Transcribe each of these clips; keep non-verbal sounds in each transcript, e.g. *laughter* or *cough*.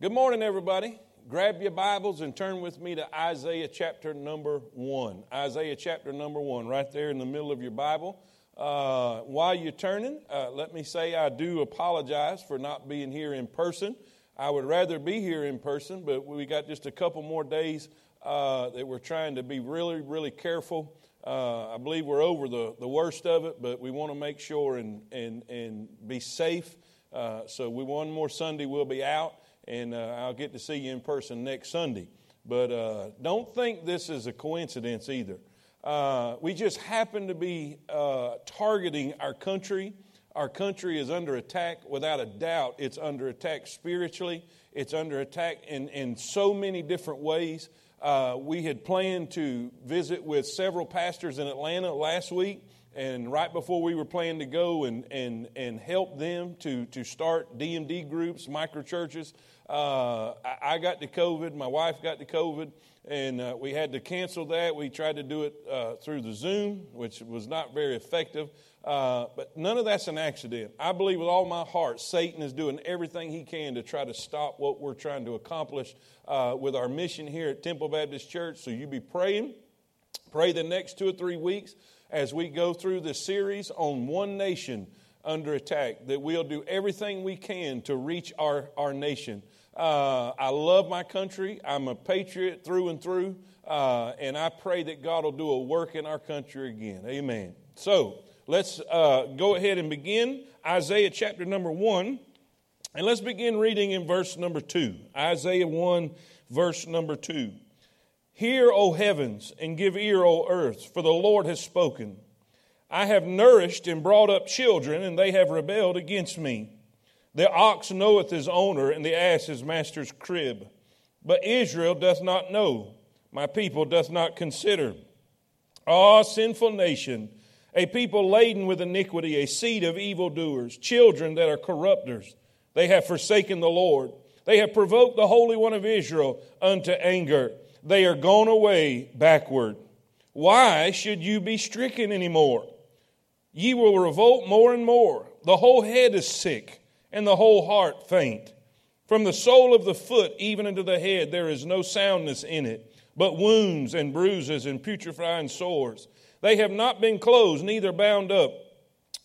Good morning, everybody. Grab your Bibles and turn with me to Isaiah chapter number one. Isaiah chapter number one, right there in the middle of your Bible. Uh, while you're turning, uh, let me say I do apologize for not being here in person. I would rather be here in person, but we got just a couple more days uh, that we're trying to be really, really careful. Uh, I believe we're over the, the worst of it, but we want to make sure and, and, and be safe. Uh, so we one more Sunday we'll be out, and uh, I'll get to see you in person next Sunday. But uh, don't think this is a coincidence either. Uh, we just happen to be uh, targeting our country. Our country is under attack. Without a doubt, it's under attack spiritually. It's under attack in, in so many different ways. Uh, we had planned to visit with several pastors in Atlanta last week, and right before we were planning to go and, and, and help them to, to start DMD groups, micro churches, uh, I, got the COVID, my wife got the COVID, and uh, we had to cancel that. We tried to do it uh, through the Zoom, which was not very effective. Uh, but none of that's an accident. I believe with all my heart, Satan is doing everything he can to try to stop what we're trying to accomplish uh, with our mission here at Temple Baptist Church. So you be praying. Pray the next two or three weeks as we go through the series on one nation under attack, that we'll do everything we can to reach our, our nation. Uh, I love my country. I'm a patriot through and through. Uh, and I pray that God will do a work in our country again. Amen. So, Let's uh, go ahead and begin Isaiah chapter number one. And let's begin reading in verse number two. Isaiah 1, verse number 2. Hear, O heavens, and give ear, O earth, for the Lord has spoken. I have nourished and brought up children, and they have rebelled against me. The ox knoweth his owner, and the ass his master's crib. But Israel doth not know, my people doth not consider. Ah, sinful nation! a people laden with iniquity, a seed of evildoers, children that are corrupters. They have forsaken the Lord. They have provoked the Holy One of Israel unto anger. They are gone away backward. Why should you be stricken any more? Ye will revolt more and more. The whole head is sick, and the whole heart faint. From the sole of the foot even unto the head, there is no soundness in it, but wounds and bruises and putrefying sores. They have not been closed, neither bound up,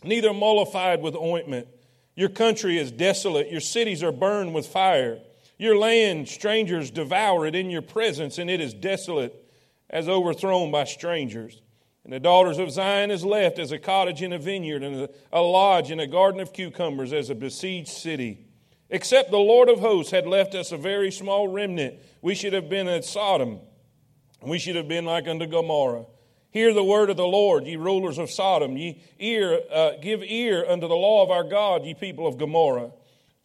neither mollified with ointment. Your country is desolate, your cities are burned with fire. Your land, strangers devour it in your presence, and it is desolate as overthrown by strangers. And the daughters of Zion is left as a cottage in a vineyard, and a lodge in a garden of cucumbers as a besieged city. Except the Lord of hosts had left us a very small remnant, we should have been at Sodom. We should have been like unto Gomorrah. Hear the word of the Lord, ye rulers of Sodom. Ye ear, uh, give ear unto the law of our God, ye people of Gomorrah.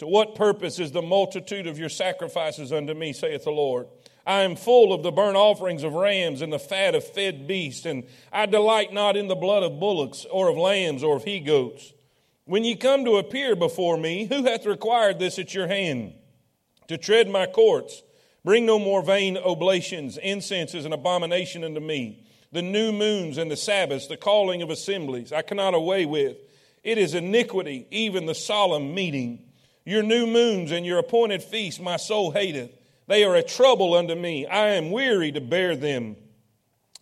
To what purpose is the multitude of your sacrifices unto me, saith the Lord? I am full of the burnt offerings of rams and the fat of fed beasts, and I delight not in the blood of bullocks or of lambs or of he goats. When ye come to appear before me, who hath required this at your hand? To tread my courts. Bring no more vain oblations. Incense is an abomination unto me the new moons and the Sabbaths, the calling of assemblies, I cannot away with. It is iniquity, even the solemn meeting. Your new moons and your appointed feasts my soul hateth. They are a trouble unto me. I am weary to bear them.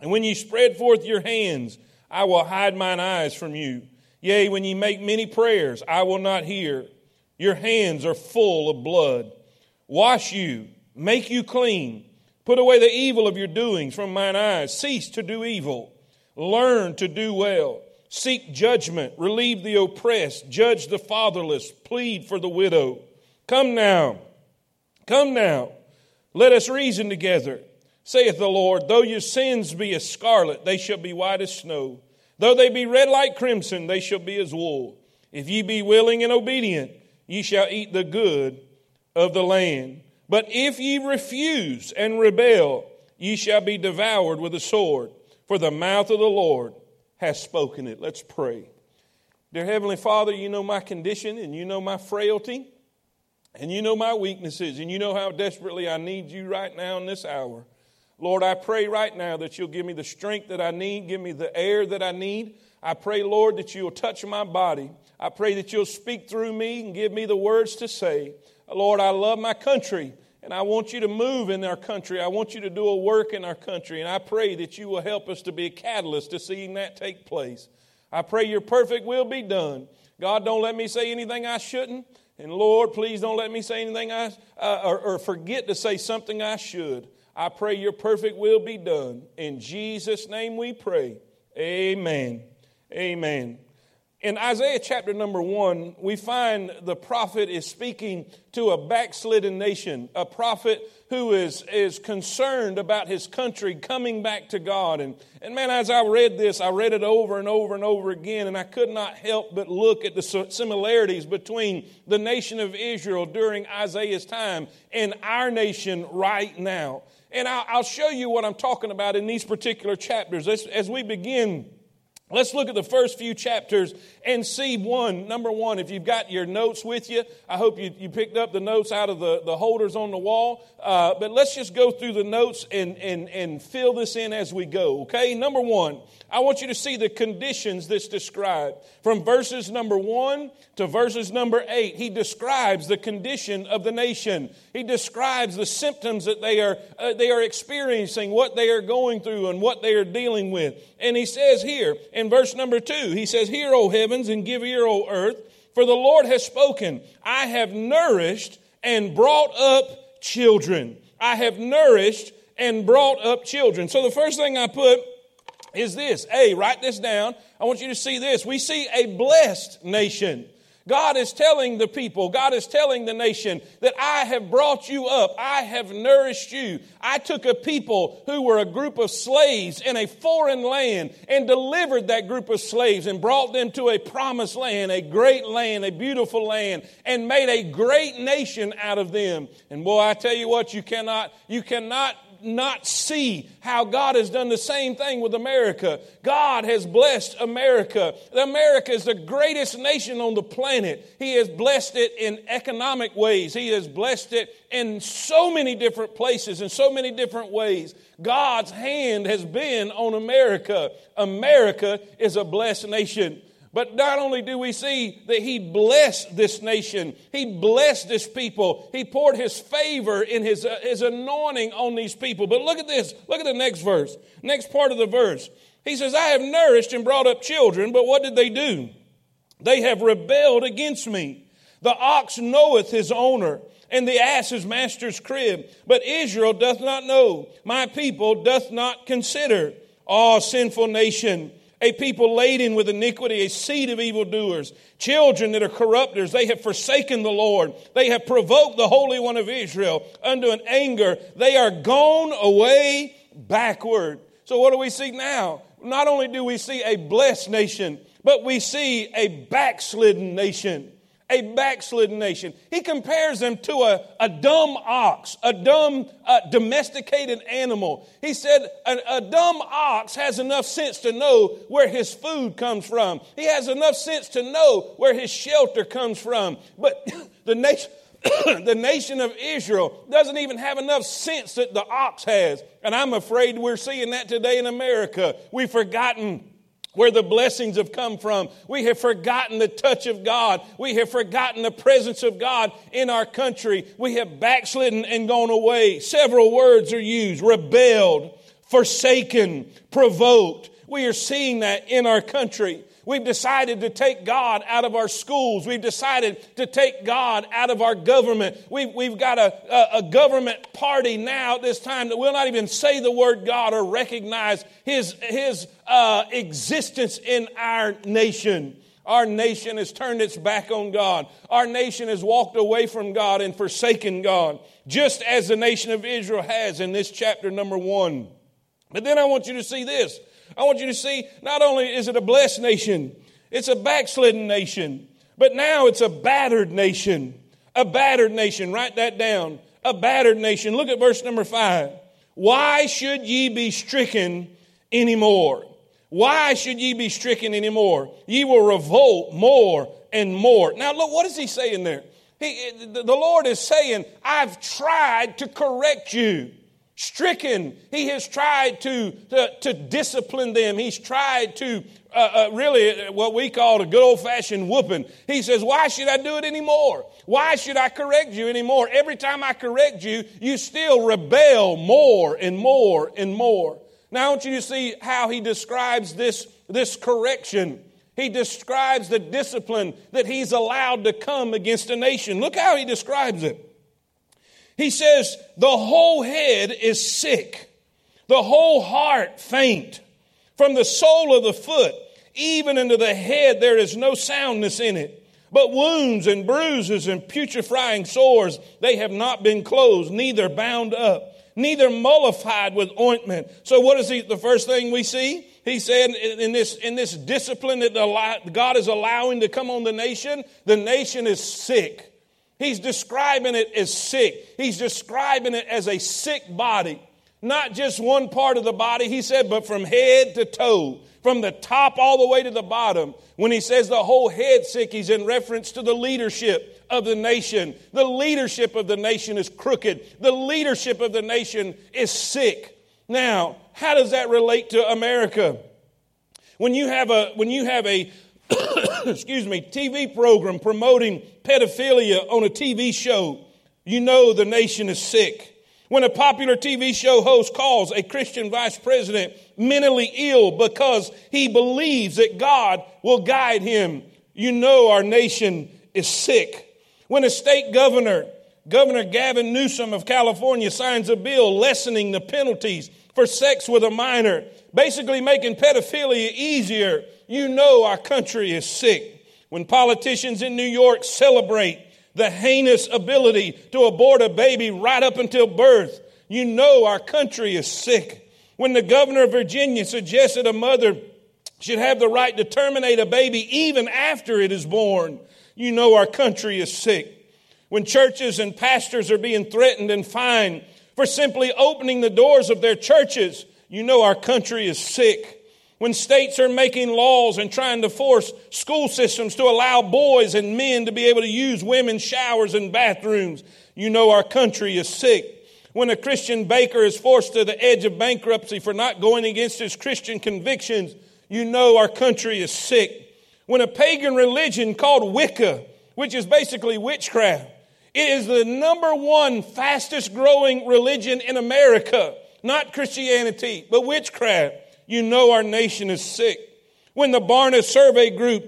And when ye spread forth your hands, I will hide mine eyes from you. Yea, when ye make many prayers, I will not hear. Your hands are full of blood. Wash you, make you clean. Put away the evil of your doings from mine eyes. Cease to do evil. Learn to do well. Seek judgment. Relieve the oppressed. Judge the fatherless. Plead for the widow. Come now. Come now. Let us reason together. Saith the Lord, though your sins be as scarlet, they shall be white as snow. Though they be red like crimson, they shall be as wool. If ye be willing and obedient, ye shall eat the good of the land. But if ye refuse and rebel, ye shall be devoured with a sword, for the mouth of the Lord has spoken it. Let's pray. Dear Heavenly Father, you know my condition and you know my frailty and you know my weaknesses and you know how desperately I need you right now in this hour. Lord, I pray right now that you'll give me the strength that I need, give me the air that I need. I pray, Lord, that you'll touch my body. I pray that you'll speak through me and give me the words to say. Lord, I love my country. And I want you to move in our country. I want you to do a work in our country. And I pray that you will help us to be a catalyst to seeing that take place. I pray your perfect will be done. God, don't let me say anything I shouldn't. And Lord, please don't let me say anything I, uh, or, or forget to say something I should. I pray your perfect will be done. In Jesus' name we pray. Amen. Amen. In Isaiah chapter number one, we find the prophet is speaking to a backslidden nation, a prophet who is, is concerned about his country coming back to God. And, and man, as I read this, I read it over and over and over again, and I could not help but look at the similarities between the nation of Israel during Isaiah's time and our nation right now. And I'll, show you what I'm talking about in these particular chapters. As we begin, Let's look at the first few chapters and see one. Number one, if you've got your notes with you, I hope you, you picked up the notes out of the, the holders on the wall. Uh, but let's just go through the notes and, and, and fill this in as we go, okay? Number one, I want you to see the conditions that's described. From verses number one to verses number eight, he describes the condition of the nation. He describes the symptoms that they are, uh, they are experiencing, what they are going through, and what they are dealing with. And he says here in verse number two, he says, Hear, O heavens, and give ear, O earth, for the Lord has spoken. I have nourished and brought up children. I have nourished and brought up children. So the first thing I put is this. A, write this down. I want you to see this. We see a blessed nation. God is telling the people, God is telling the nation that I have brought you up. I have nourished you. I took a people who were a group of slaves in a foreign land and delivered that group of slaves and brought them to a promised land, a great land, a beautiful land, and made a great nation out of them. And boy, I tell you what, you cannot, you cannot not see how God has done the same thing with America. God has blessed America. America is the greatest nation on the planet. He has blessed it in economic ways, He has blessed it in so many different places, in so many different ways. God's hand has been on America. America is a blessed nation. But not only do we see that he blessed this nation, he blessed this people, he poured his favor in his, uh, his anointing on these people. But look at this. Look at the next verse. Next part of the verse. He says, I have nourished and brought up children, but what did they do? They have rebelled against me. The ox knoweth his owner, and the ass his master's crib. But Israel doth not know. My people doth not consider. Ah, sinful nation a people laden with iniquity, a seed of evildoers, children that are corrupters. They have forsaken the Lord. They have provoked the Holy One of Israel unto an anger. They are gone away backward. So, what do we see now? Not only do we see a blessed nation, but we see a backslidden nation a backslidden nation. He compares them to a, a dumb ox, a dumb uh, domesticated animal. He said a, a dumb ox has enough sense to know where his food comes from. He has enough sense to know where his shelter comes from. But *coughs* the nation, *coughs* the nation of Israel doesn't even have enough sense that the ox has. And I'm afraid we're seeing that today in America. We've forgotten where the blessings have come from. We have forgotten the touch of God. We have forgotten the presence of God in our country. We have backslidden and gone away. Several words are used rebelled, forsaken, provoked. We are seeing that in our country. We've decided to take God out of our schools. We've decided to take God out of our government. We've, we've got a, a, a government party now at this time that will not even say the word God or recognize His, his uh, existence in our nation. Our nation has turned its back on God. Our nation has walked away from God and forsaken God, just as the nation of Israel has in this chapter number one. But then I want you to see this. I want you to see not only is it a blessed nation, it's a backslidden nation, but now it's a battered nation. A battered nation. Write that down. A battered nation. Look at verse number five. Why should ye be stricken anymore? Why should ye be stricken anymore? Ye will revolt more and more. Now, look, what is he saying there? He, the Lord is saying, I've tried to correct you. Stricken. He has tried to, to, to discipline them. He's tried to uh, uh, really what we call a good old fashioned whooping. He says, Why should I do it anymore? Why should I correct you anymore? Every time I correct you, you still rebel more and more and more. Now, I want you to see how he describes this, this correction. He describes the discipline that he's allowed to come against a nation. Look how he describes it. He says, The whole head is sick, the whole heart faint. From the sole of the foot even into the head, there is no soundness in it. But wounds and bruises and putrefying sores, they have not been closed, neither bound up, neither mollified with ointment. So, what is he, the first thing we see? He said in this, in this discipline that God is allowing to come on the nation, the nation is sick. He's describing it as sick. He's describing it as a sick body. Not just one part of the body, he said, but from head to toe, from the top all the way to the bottom. When he says the whole head sick, he's in reference to the leadership of the nation. The leadership of the nation is crooked. The leadership of the nation is sick. Now, how does that relate to America? When you have a when you have a *coughs* excuse me, TV program promoting pedophilia on a TV show, you know the nation is sick. When a popular TV show host calls a Christian vice president mentally ill because he believes that God will guide him, you know our nation is sick. When a state governor, Governor Gavin Newsom of California, signs a bill lessening the penalties for sex with a minor, basically making pedophilia easier, you know our country is sick. When politicians in New York celebrate the heinous ability to abort a baby right up until birth, you know our country is sick. When the governor of Virginia suggested a mother should have the right to terminate a baby even after it is born, you know our country is sick. When churches and pastors are being threatened and fined for simply opening the doors of their churches, you know our country is sick when states are making laws and trying to force school systems to allow boys and men to be able to use women's showers and bathrooms, you know our country is sick. When a Christian baker is forced to the edge of bankruptcy for not going against his Christian convictions, you know our country is sick. When a pagan religion called Wicca, which is basically witchcraft, it is the number one fastest growing religion in America, not Christianity, but witchcraft you know our nation is sick. When the Barna Survey Group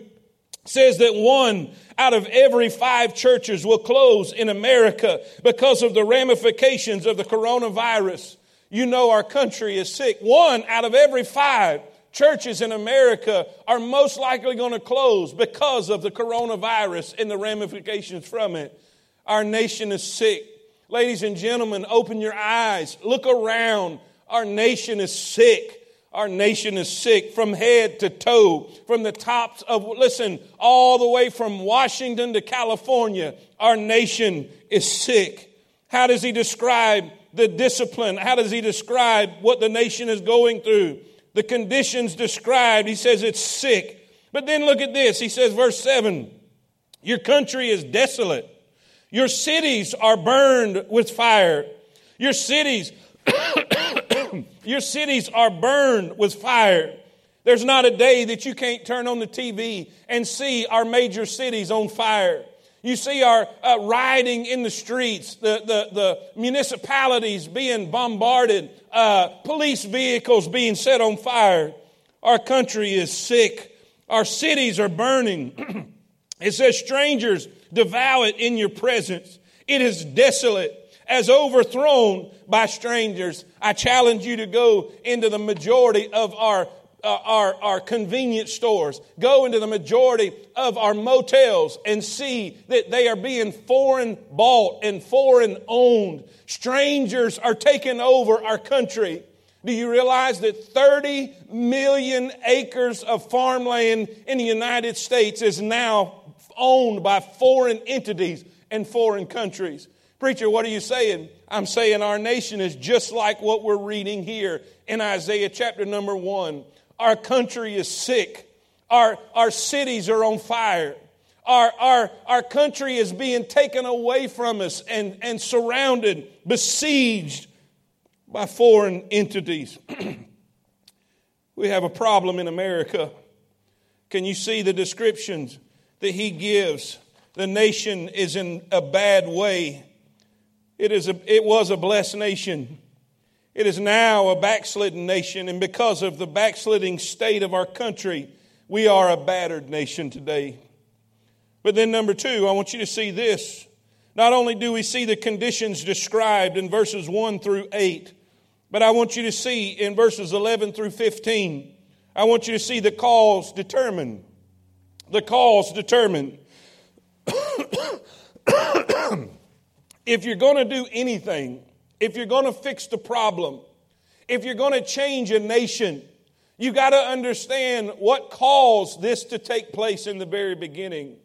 says that one out of every five churches will close in America because of the ramifications of the coronavirus, you know our country is sick. One out of every five churches in America are most likely going to close because of the coronavirus and the ramifications from it. Our nation is sick. Ladies and gentlemen, open your eyes. Look around. Our nation is sick. Our nation is sick from head to toe, from the tops of, listen, all the way from Washington to California. Our nation is sick. How does he describe the discipline? How does he describe what the nation is going through? The conditions described, he says it's sick. But then look at this. He says, verse 7 Your country is desolate, your cities are burned with fire. Your cities your cities are burned with fire. There's not a day that you can't turn on the TV and see our major cities on fire. You see our uh, rioting in the streets, the, the, the municipalities being bombarded, uh, police vehicles being set on fire. Our country is sick. Our cities are burning. *clears throat* it says, strangers devour it in your presence. It is desolate as overthrown by strangers. I challenge you to go into the majority of our uh, our, our convenience stores, go into the majority of our motels and see that they are being foreign bought and foreign owned. Strangers are taking over our country. Do you realize that 30 million acres of farmland in the United States is now owned by foreign entities and foreign countries? Preacher, what are you saying? I'm saying our nation is just like what we're reading here in Isaiah chapter number one. Our country is sick. Our, our cities are on fire. Our, our, our country is being taken away from us and, and surrounded, besieged by foreign entities. *clears throat* we have a problem in America. Can you see the descriptions that he gives? The nation is in a bad way. It, is a, it was a blessed nation. It is now a backslidden nation, and because of the backsliding state of our country, we are a battered nation today. But then, number two, I want you to see this. Not only do we see the conditions described in verses 1 through 8, but I want you to see in verses 11 through 15, I want you to see the cause determined. The cause determined. *coughs* *coughs* if you're going to do anything, if you're going to fix the problem, if you're going to change a nation, you got to understand what caused this to take place in the very beginning.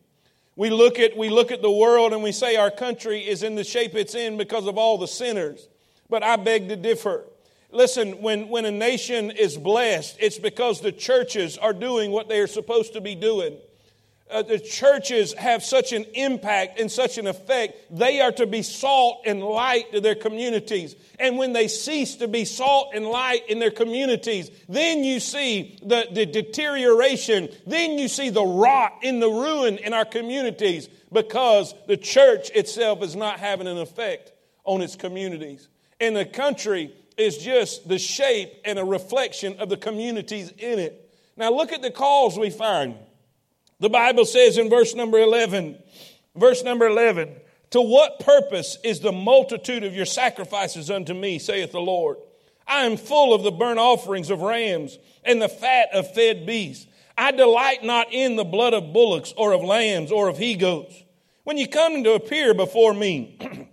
We look at we look at the world and we say our country is in the shape it's in because of all the sinners. But I beg to differ. Listen, when, when a nation is blessed, it's because the churches are doing what they are supposed to be doing uh, the churches have such an impact and such an effect. They are to be salt and light to their communities. And when they cease to be salt and light in their communities, then you see the, the deterioration. Then you see the rot in the ruin in our communities because the church itself is not having an effect on its communities. And the country is just the shape and a reflection of the communities in it. Now look at the calls we find. The Bible says in verse number 11, verse number 11, to what purpose is the multitude of your sacrifices unto me, saith the Lord? I am full of the burnt offerings of rams and the fat of fed beasts. I delight not in the blood of bullocks or of lambs or of he goats. When you come to appear before me, *clears throat*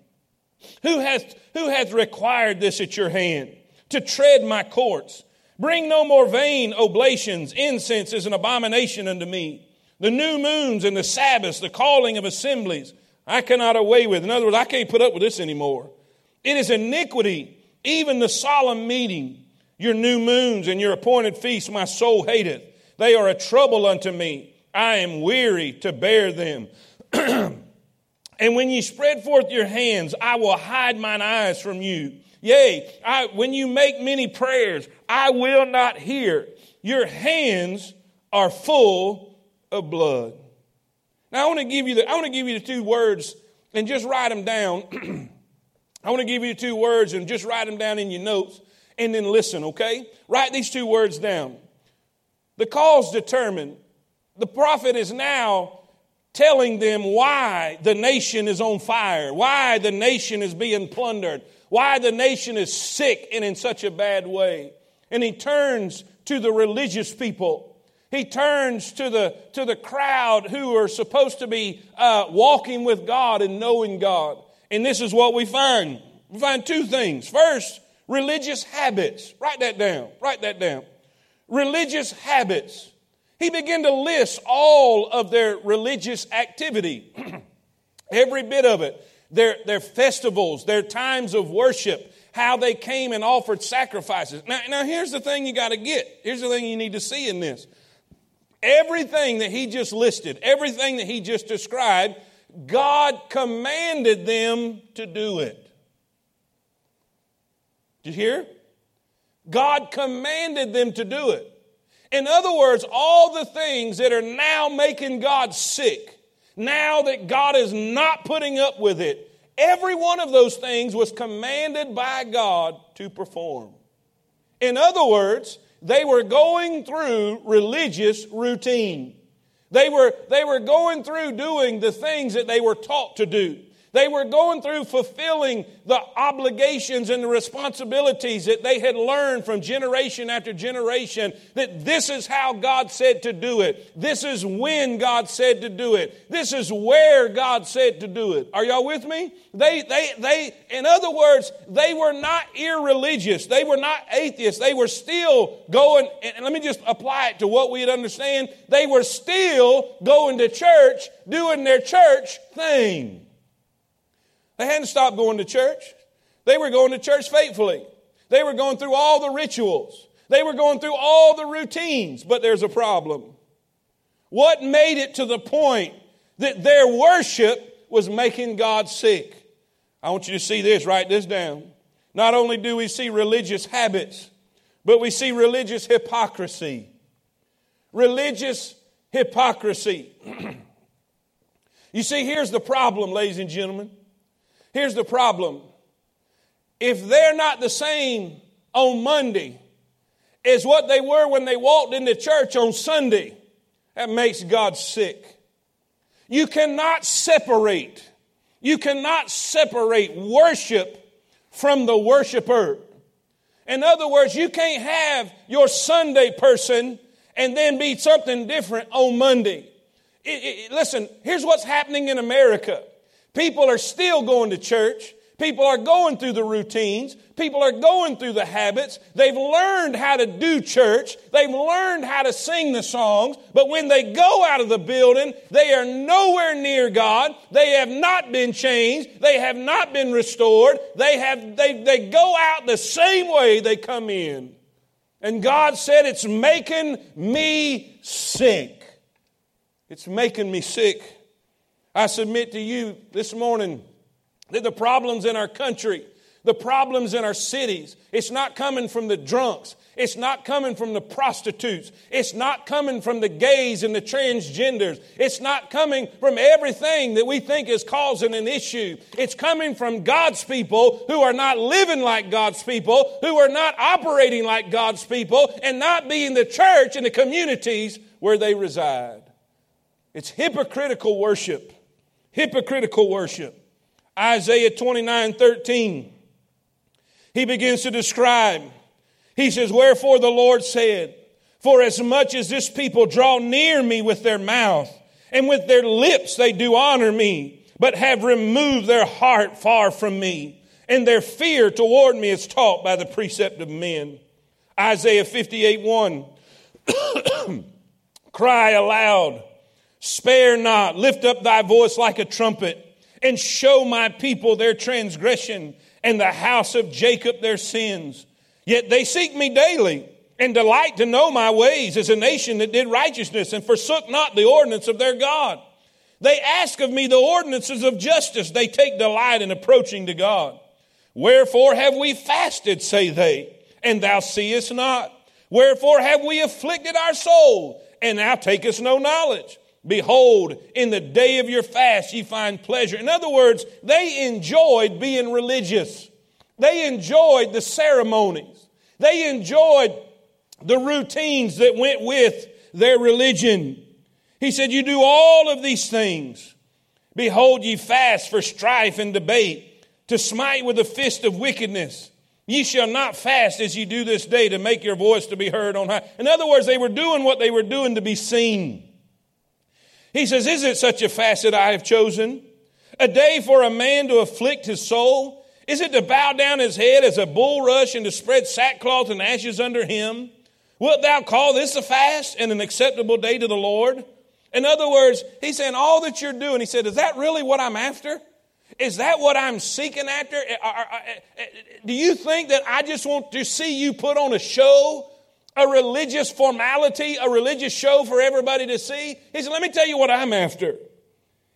who hath, who hath required this at your hand to tread my courts? Bring no more vain oblations. Incense is an abomination unto me the new moons and the Sabbaths, the calling of assemblies, I cannot away with. In other words, I can't put up with this anymore. It is iniquity, even the solemn meeting. Your new moons and your appointed feasts, my soul hateth. They are a trouble unto me. I am weary to bear them. *clears throat* and when ye spread forth your hands, I will hide mine eyes from you. Yea, I, when you make many prayers, I will not hear. Your hands are full of blood. Now I want to give you the I want to give you the two words and just write them down. *clears throat* I want to give you two words and just write them down in your notes and then listen, okay? Write these two words down. The cause determined. The prophet is now telling them why the nation is on fire, why the nation is being plundered, why the nation is sick and in such a bad way. And he turns to the religious people he turns to the, to the crowd who are supposed to be uh, walking with God and knowing God. And this is what we find. We find two things. First, religious habits. Write that down. Write that down. Religious habits. He began to list all of their religious activity, *clears throat* every bit of it. Their, their festivals, their times of worship, how they came and offered sacrifices. Now, now here's the thing you got to get. Here's the thing you need to see in this. Everything that he just listed, everything that he just described, God commanded them to do it. Did you hear? God commanded them to do it. In other words, all the things that are now making God sick, now that God is not putting up with it, every one of those things was commanded by God to perform. In other words, they were going through religious routine. They were, they were going through doing the things that they were taught to do. They were going through fulfilling the obligations and the responsibilities that they had learned from generation after generation that this is how God said to do it. This is when God said to do it. This is where God said to do it. Are y'all with me? They, they, they, in other words, they were not irreligious. They were not atheists. They were still going, and let me just apply it to what we'd understand. They were still going to church, doing their church thing. They hadn't stopped going to church. They were going to church faithfully. They were going through all the rituals. They were going through all the routines, but there's a problem. What made it to the point that their worship was making God sick? I want you to see this, write this down. not only do we see religious habits, but we see religious hypocrisy. Religious hypocrisy. *clears throat* you see, here's the problem, ladies and gentlemen. Here's the problem. If they're not the same on Monday as what they were when they walked into church on Sunday, that makes God sick. You cannot separate. You cannot separate worship from the worshiper. In other words, you can't have your Sunday person and then be something different on Monday. It, it, listen, here's what's happening in America. People are still going to church. People are going through the routines. People are going through the habits. They've learned how to do church. They've learned how to sing the songs. But when they go out of the building, they are nowhere near God. They have not been changed. They have not been restored. They have, they, they go out the same way they come in. And God said, it's making me sick. It's making me sick. I submit to you this morning that the problems in our country, the problems in our cities, it's not coming from the drunks. It's not coming from the prostitutes. It's not coming from the gays and the transgenders. It's not coming from everything that we think is causing an issue. It's coming from God's people who are not living like God's people, who are not operating like God's people, and not being the church in the communities where they reside. It's hypocritical worship. Hypocritical worship. Isaiah 29 13. He begins to describe. He says, Wherefore the Lord said, For as much as this people draw near me with their mouth, and with their lips they do honor me, but have removed their heart far from me, and their fear toward me is taught by the precept of men. Isaiah 58 1. *clears throat* Cry aloud, spare not, lift up thy voice like a trumpet and show my people their transgression and the house of Jacob their sins. Yet they seek me daily and delight to know my ways as a nation that did righteousness and forsook not the ordinance of their God. They ask of me the ordinances of justice. They take delight in approaching to God. Wherefore have we fasted, say they, and thou seest not? Wherefore have we afflicted our soul, and thou takest no knowledge? Behold, in the day of your fast ye find pleasure. In other words, they enjoyed being religious. They enjoyed the ceremonies. They enjoyed the routines that went with their religion. He said, You do all of these things. Behold, ye fast for strife and debate, to smite with the fist of wickedness. Ye shall not fast as ye do this day to make your voice to be heard on high. In other words, they were doing what they were doing to be seen. He says, Is it such a fast that I have chosen? A day for a man to afflict his soul? Is it to bow down his head as a bulrush and to spread sackcloth and ashes under him? Wilt thou call this a fast and an acceptable day to the Lord? In other words, he's saying, All that you're doing, he said, Is that really what I'm after? Is that what I'm seeking after? Eh, eh, eh, do you think that I just want to see you put on a show a religious formality, a religious show for everybody to see. He said, Let me tell you what I'm after.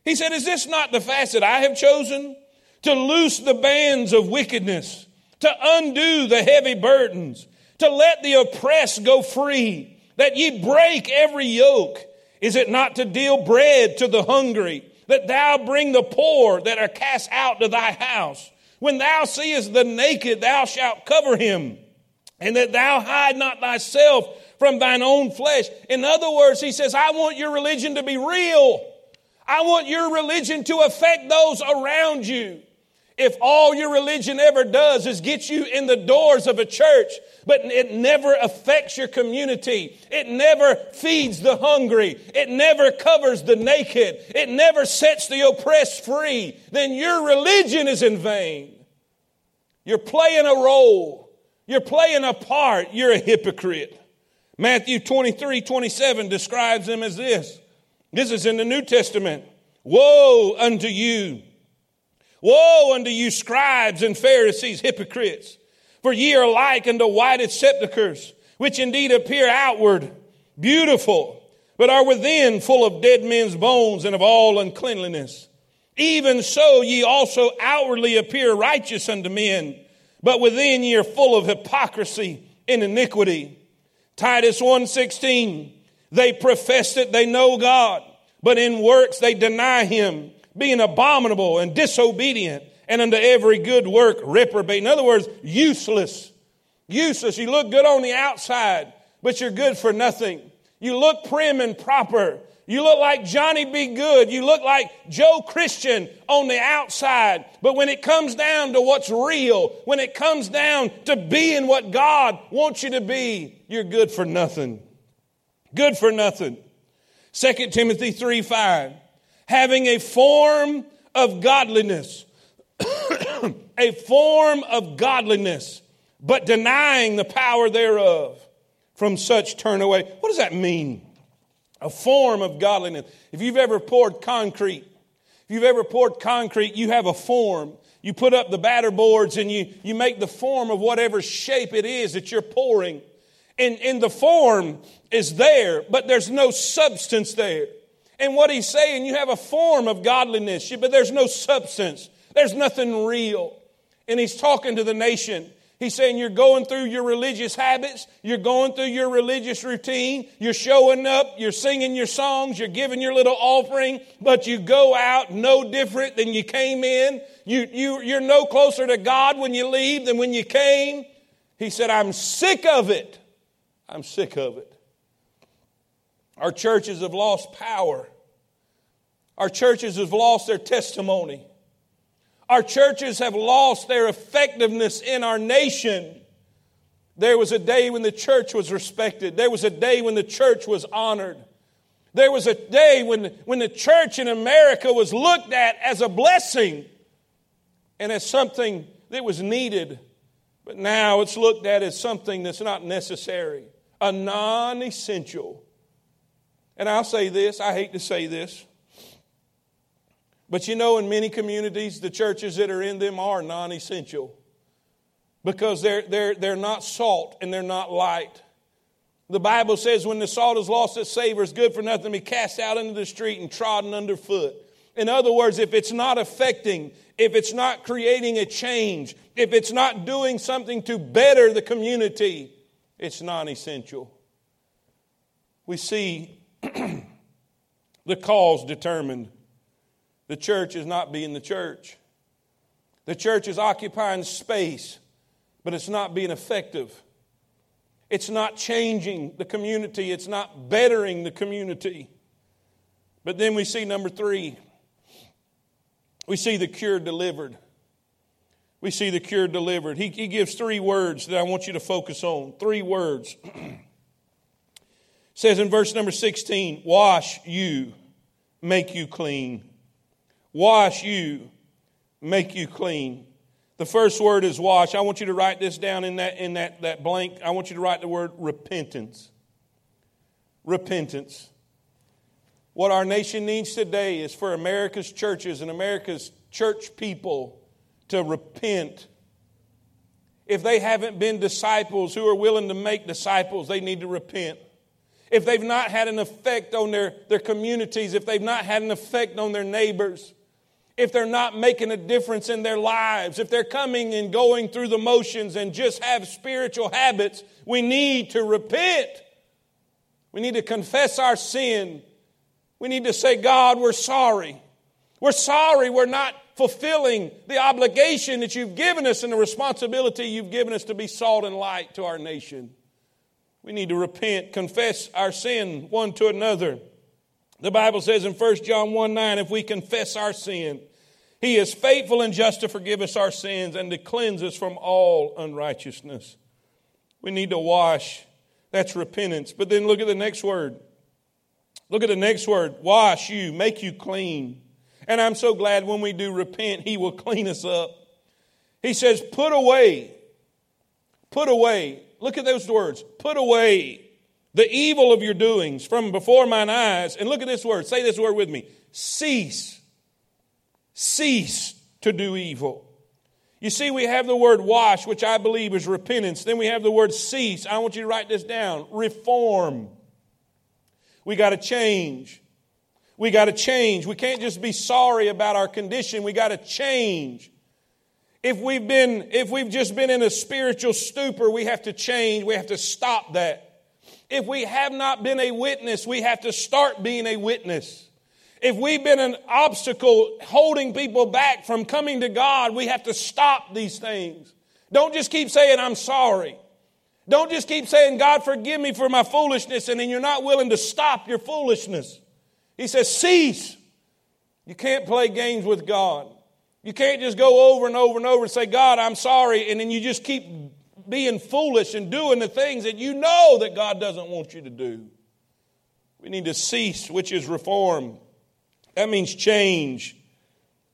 He said, Is this not the fast that I have chosen? To loose the bands of wickedness, to undo the heavy burdens, to let the oppressed go free, that ye break every yoke. Is it not to deal bread to the hungry, that thou bring the poor that are cast out to thy house? When thou seest the naked, thou shalt cover him and that thou hide not thyself from thine own flesh. In other words, he says, I want your religion to be real. I want your religion to affect those around you. If all your religion ever does is get you in the doors of a church, but it never affects your community, it never feeds the hungry, it never covers the naked, it never sets the oppressed free, then your religion is in vain. You're playing a role. You're playing a part. You're a hypocrite. Matthew 23 27 describes them as this. This is in the New Testament. Woe unto you! Woe unto you, scribes and Pharisees, hypocrites! For ye are like unto whited sepulchres, which indeed appear outward beautiful, but are within full of dead men's bones and of all uncleanliness. Even so, ye also outwardly appear righteous unto men but within ye are full of hypocrisy and iniquity. Titus 1:16 They profess that they know God, but in works they deny him, being abominable and disobedient, and unto every good work reprobate. In other words, useless. Useless. You look good on the outside, but you're good for nothing. You look prim and proper, you look like Johnny B. Good. You look like Joe Christian on the outside. But when it comes down to what's real, when it comes down to being what God wants you to be, you're good for nothing. Good for nothing. 2 Timothy 3 5. Having a form of godliness, *coughs* a form of godliness, but denying the power thereof. From such turn away. What does that mean? A form of godliness. If you've ever poured concrete, if you've ever poured concrete, you have a form. You put up the batter boards and you, you make the form of whatever shape it is that you're pouring. And, and the form is there, but there's no substance there. And what he's saying, you have a form of godliness, but there's no substance. There's nothing real. And he's talking to the nation. He's saying you're going through your religious habits, you're going through your religious routine, you're showing up, you're singing your songs, you're giving your little offering, but you go out no different than you came in. You, you, you're no closer to God when you leave than when you came. He said, I'm sick of it. I'm sick of it. Our churches have lost power. Our churches have lost their testimony. Our churches have lost their effectiveness in our nation. There was a day when the church was respected. There was a day when the church was honored. There was a day when, when the church in America was looked at as a blessing and as something that was needed. But now it's looked at as something that's not necessary, a non essential. And I'll say this, I hate to say this. But you know, in many communities, the churches that are in them are non essential because they're, they're, they're not salt and they're not light. The Bible says when the salt is lost, its savor is good for nothing, to be cast out into the street and trodden underfoot. In other words, if it's not affecting, if it's not creating a change, if it's not doing something to better the community, it's non essential. We see *clears throat* the cause determined the church is not being the church. The church is occupying space, but it's not being effective. It's not changing the community, it's not bettering the community. But then we see number three we see the cure delivered. We see the cure delivered. He, he gives three words that I want you to focus on. Three words. *clears throat* says in verse number 16, wash you, make you clean wash you, make you clean. The first word is wash. I want you to write this down in that, in that, that blank. I want you to write the word repentance. Repentance. What our nation needs today is for America's churches and America's church people to repent. If they haven't been disciples who are willing to make disciples, they need to repent. If they've not had an effect on their, their communities, if they've not had an effect on their neighbors, if they're not making a difference in their lives, if they're coming and going through the motions and just have spiritual habits, we need to repent. We need to confess our sin. We need to say, God, we're sorry. We're sorry we're not fulfilling the obligation that you've given us and the responsibility you've given us to be salt and light to our nation. We need to repent, confess our sin one to another. The Bible says in 1 John 1 9, if we confess our sin, he is faithful and just to forgive us our sins and to cleanse us from all unrighteousness. We need to wash. That's repentance. But then look at the next word. Look at the next word wash you, make you clean. And I'm so glad when we do repent, He will clean us up. He says, put away, put away. Look at those words put away the evil of your doings from before mine eyes. And look at this word. Say this word with me. Cease. Cease to do evil. You see, we have the word wash, which I believe is repentance. Then we have the word cease. I want you to write this down. Reform. We got to change. We got to change. We can't just be sorry about our condition. We got to change. If we've been, if we've just been in a spiritual stupor, we have to change. We have to stop that. If we have not been a witness, we have to start being a witness. If we've been an obstacle holding people back from coming to God, we have to stop these things. Don't just keep saying, I'm sorry. Don't just keep saying, God, forgive me for my foolishness, and then you're not willing to stop your foolishness. He says, cease. You can't play games with God. You can't just go over and over and over and say, God, I'm sorry, and then you just keep being foolish and doing the things that you know that God doesn't want you to do. We need to cease, which is reform. That means change.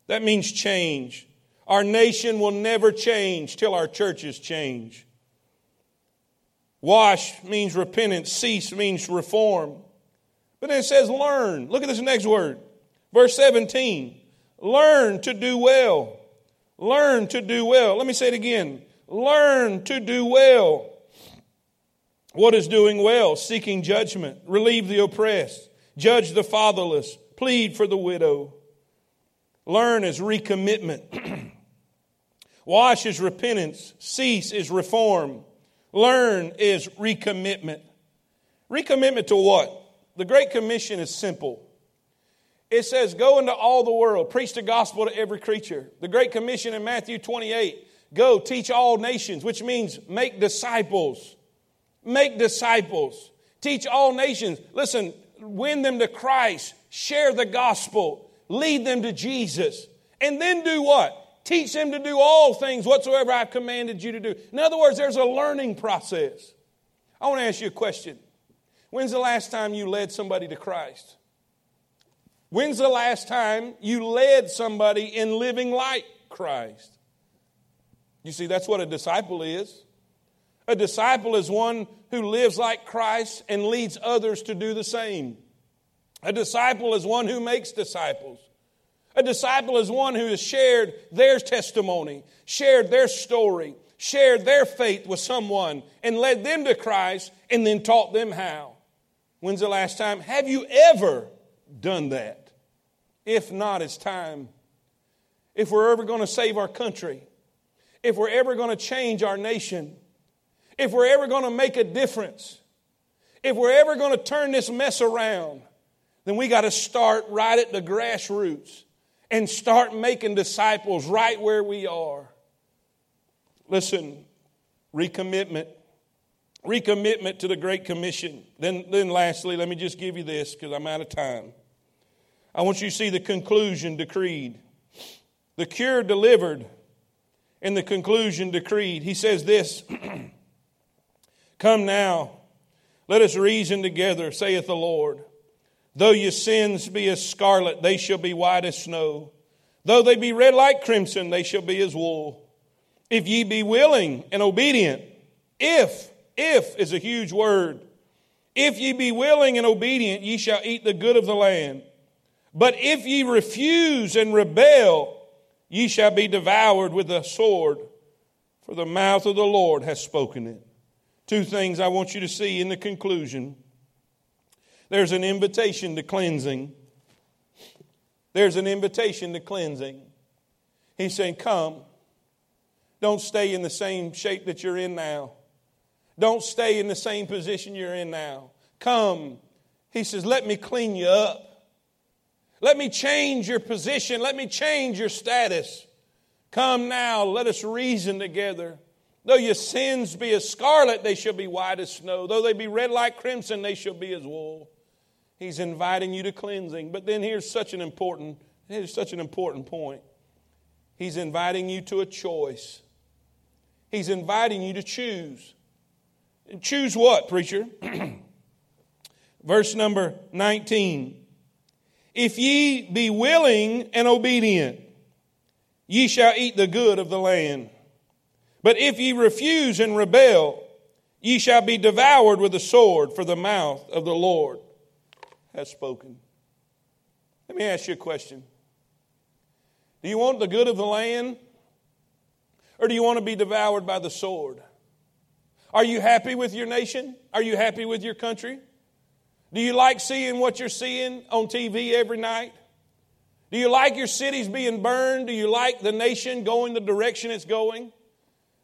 That means change. Our nation will never change till our churches change. Wash means repentance, cease means reform. But then it says learn. Look at this next word. Verse 17. Learn to do well. Learn to do well. Let me say it again. Learn to do well. What is doing well? Seeking judgment, relieve the oppressed, judge the fatherless, plead for the widow. Learn is recommitment. *clears throat* Wash is repentance. Cease is reform. Learn is recommitment. Recommitment to what? The Great Commission is simple. It says, Go into all the world, preach the gospel to every creature. The Great Commission in Matthew 28 go teach all nations, which means make disciples. Make disciples. Teach all nations. Listen, win them to Christ, share the gospel, lead them to Jesus. And then do what? Teach them to do all things whatsoever I've commanded you to do. In other words, there's a learning process. I want to ask you a question. When's the last time you led somebody to Christ? When's the last time you led somebody in living like Christ? You see, that's what a disciple is. A disciple is one who lives like Christ and leads others to do the same. A disciple is one who makes disciples. A disciple is one who has shared their testimony, shared their story, shared their faith with someone, and led them to Christ and then taught them how. When's the last time? Have you ever done that? If not, it's time. If we're ever going to save our country, if we're ever going to change our nation, if we're ever going to make a difference, if we're ever going to turn this mess around, then we got to start right at the grassroots and start making disciples right where we are. Listen, recommitment. Recommitment to the Great Commission. Then, then lastly, let me just give you this because I'm out of time. I want you to see the conclusion decreed. The cure delivered and the conclusion decreed. He says this *clears throat* Come now, let us reason together, saith the Lord. Though your sins be as scarlet, they shall be white as snow. Though they be red like crimson, they shall be as wool. If ye be willing and obedient, if, if is a huge word. If ye be willing and obedient, ye shall eat the good of the land. But if ye refuse and rebel, ye shall be devoured with the sword, for the mouth of the Lord has spoken it. Two things I want you to see in the conclusion. There's an invitation to cleansing. There's an invitation to cleansing. He's saying, Come. Don't stay in the same shape that you're in now. Don't stay in the same position you're in now. Come. He says, Let me clean you up. Let me change your position. Let me change your status. Come now, let us reason together. Though your sins be as scarlet, they shall be white as snow. Though they be red like crimson, they shall be as wool. He's inviting you to cleansing. But then here's such an important, here's such an important point. He's inviting you to a choice. He's inviting you to choose. Choose what, preacher? *clears throat* Verse number 19. If ye be willing and obedient, ye shall eat the good of the land. But if ye refuse and rebel, ye shall be devoured with the sword, for the mouth of the Lord has spoken. Let me ask you a question. Do you want the good of the land? Or do you want to be devoured by the sword? Are you happy with your nation? Are you happy with your country? Do you like seeing what you're seeing on TV every night? Do you like your cities being burned? Do you like the nation going the direction it's going?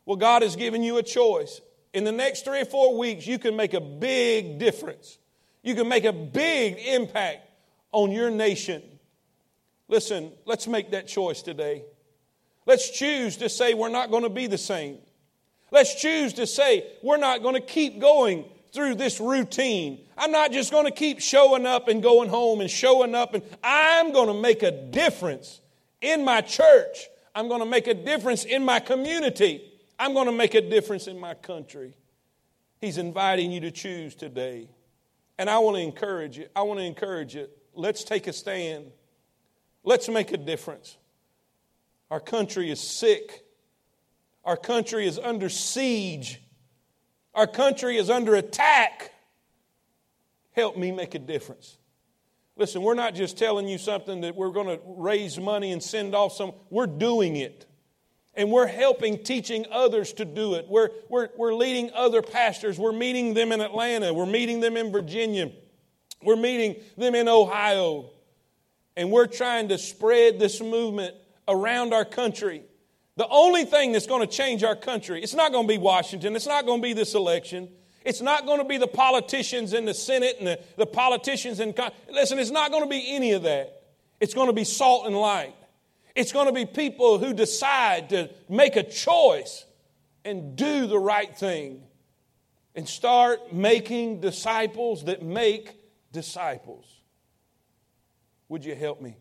Well, God has given you a choice. In the next three or four weeks, you can make a big difference. You can make a big impact on your nation. Listen, let's make that choice today. Let's choose to say we're not going to be the same. Let's choose to say we're not going to keep going through this routine. I'm not just going to keep showing up and going home and showing up, and I'm going to make a difference in my church. I'm going to make a difference in my community. I'm going to make a difference in my country. He's inviting you to choose today. And I want to encourage you. I want to encourage you. Let's take a stand. Let's make a difference. Our country is sick. Our country is under siege. Our country is under attack. Help me make a difference. Listen, we're not just telling you something that we're going to raise money and send off some, we're doing it. And we're helping teaching others to do it. We're, we're, we're leading other pastors. We're meeting them in Atlanta. We're meeting them in Virginia. We're meeting them in Ohio. And we're trying to spread this movement around our country. The only thing that's going to change our country, it's not going to be Washington, it's not going to be this election. It's not going to be the politicians in the Senate and the, the politicians in. Listen, it's not going to be any of that. It's going to be salt and light. It's going to be people who decide to make a choice and do the right thing and start making disciples that make disciples. Would you help me?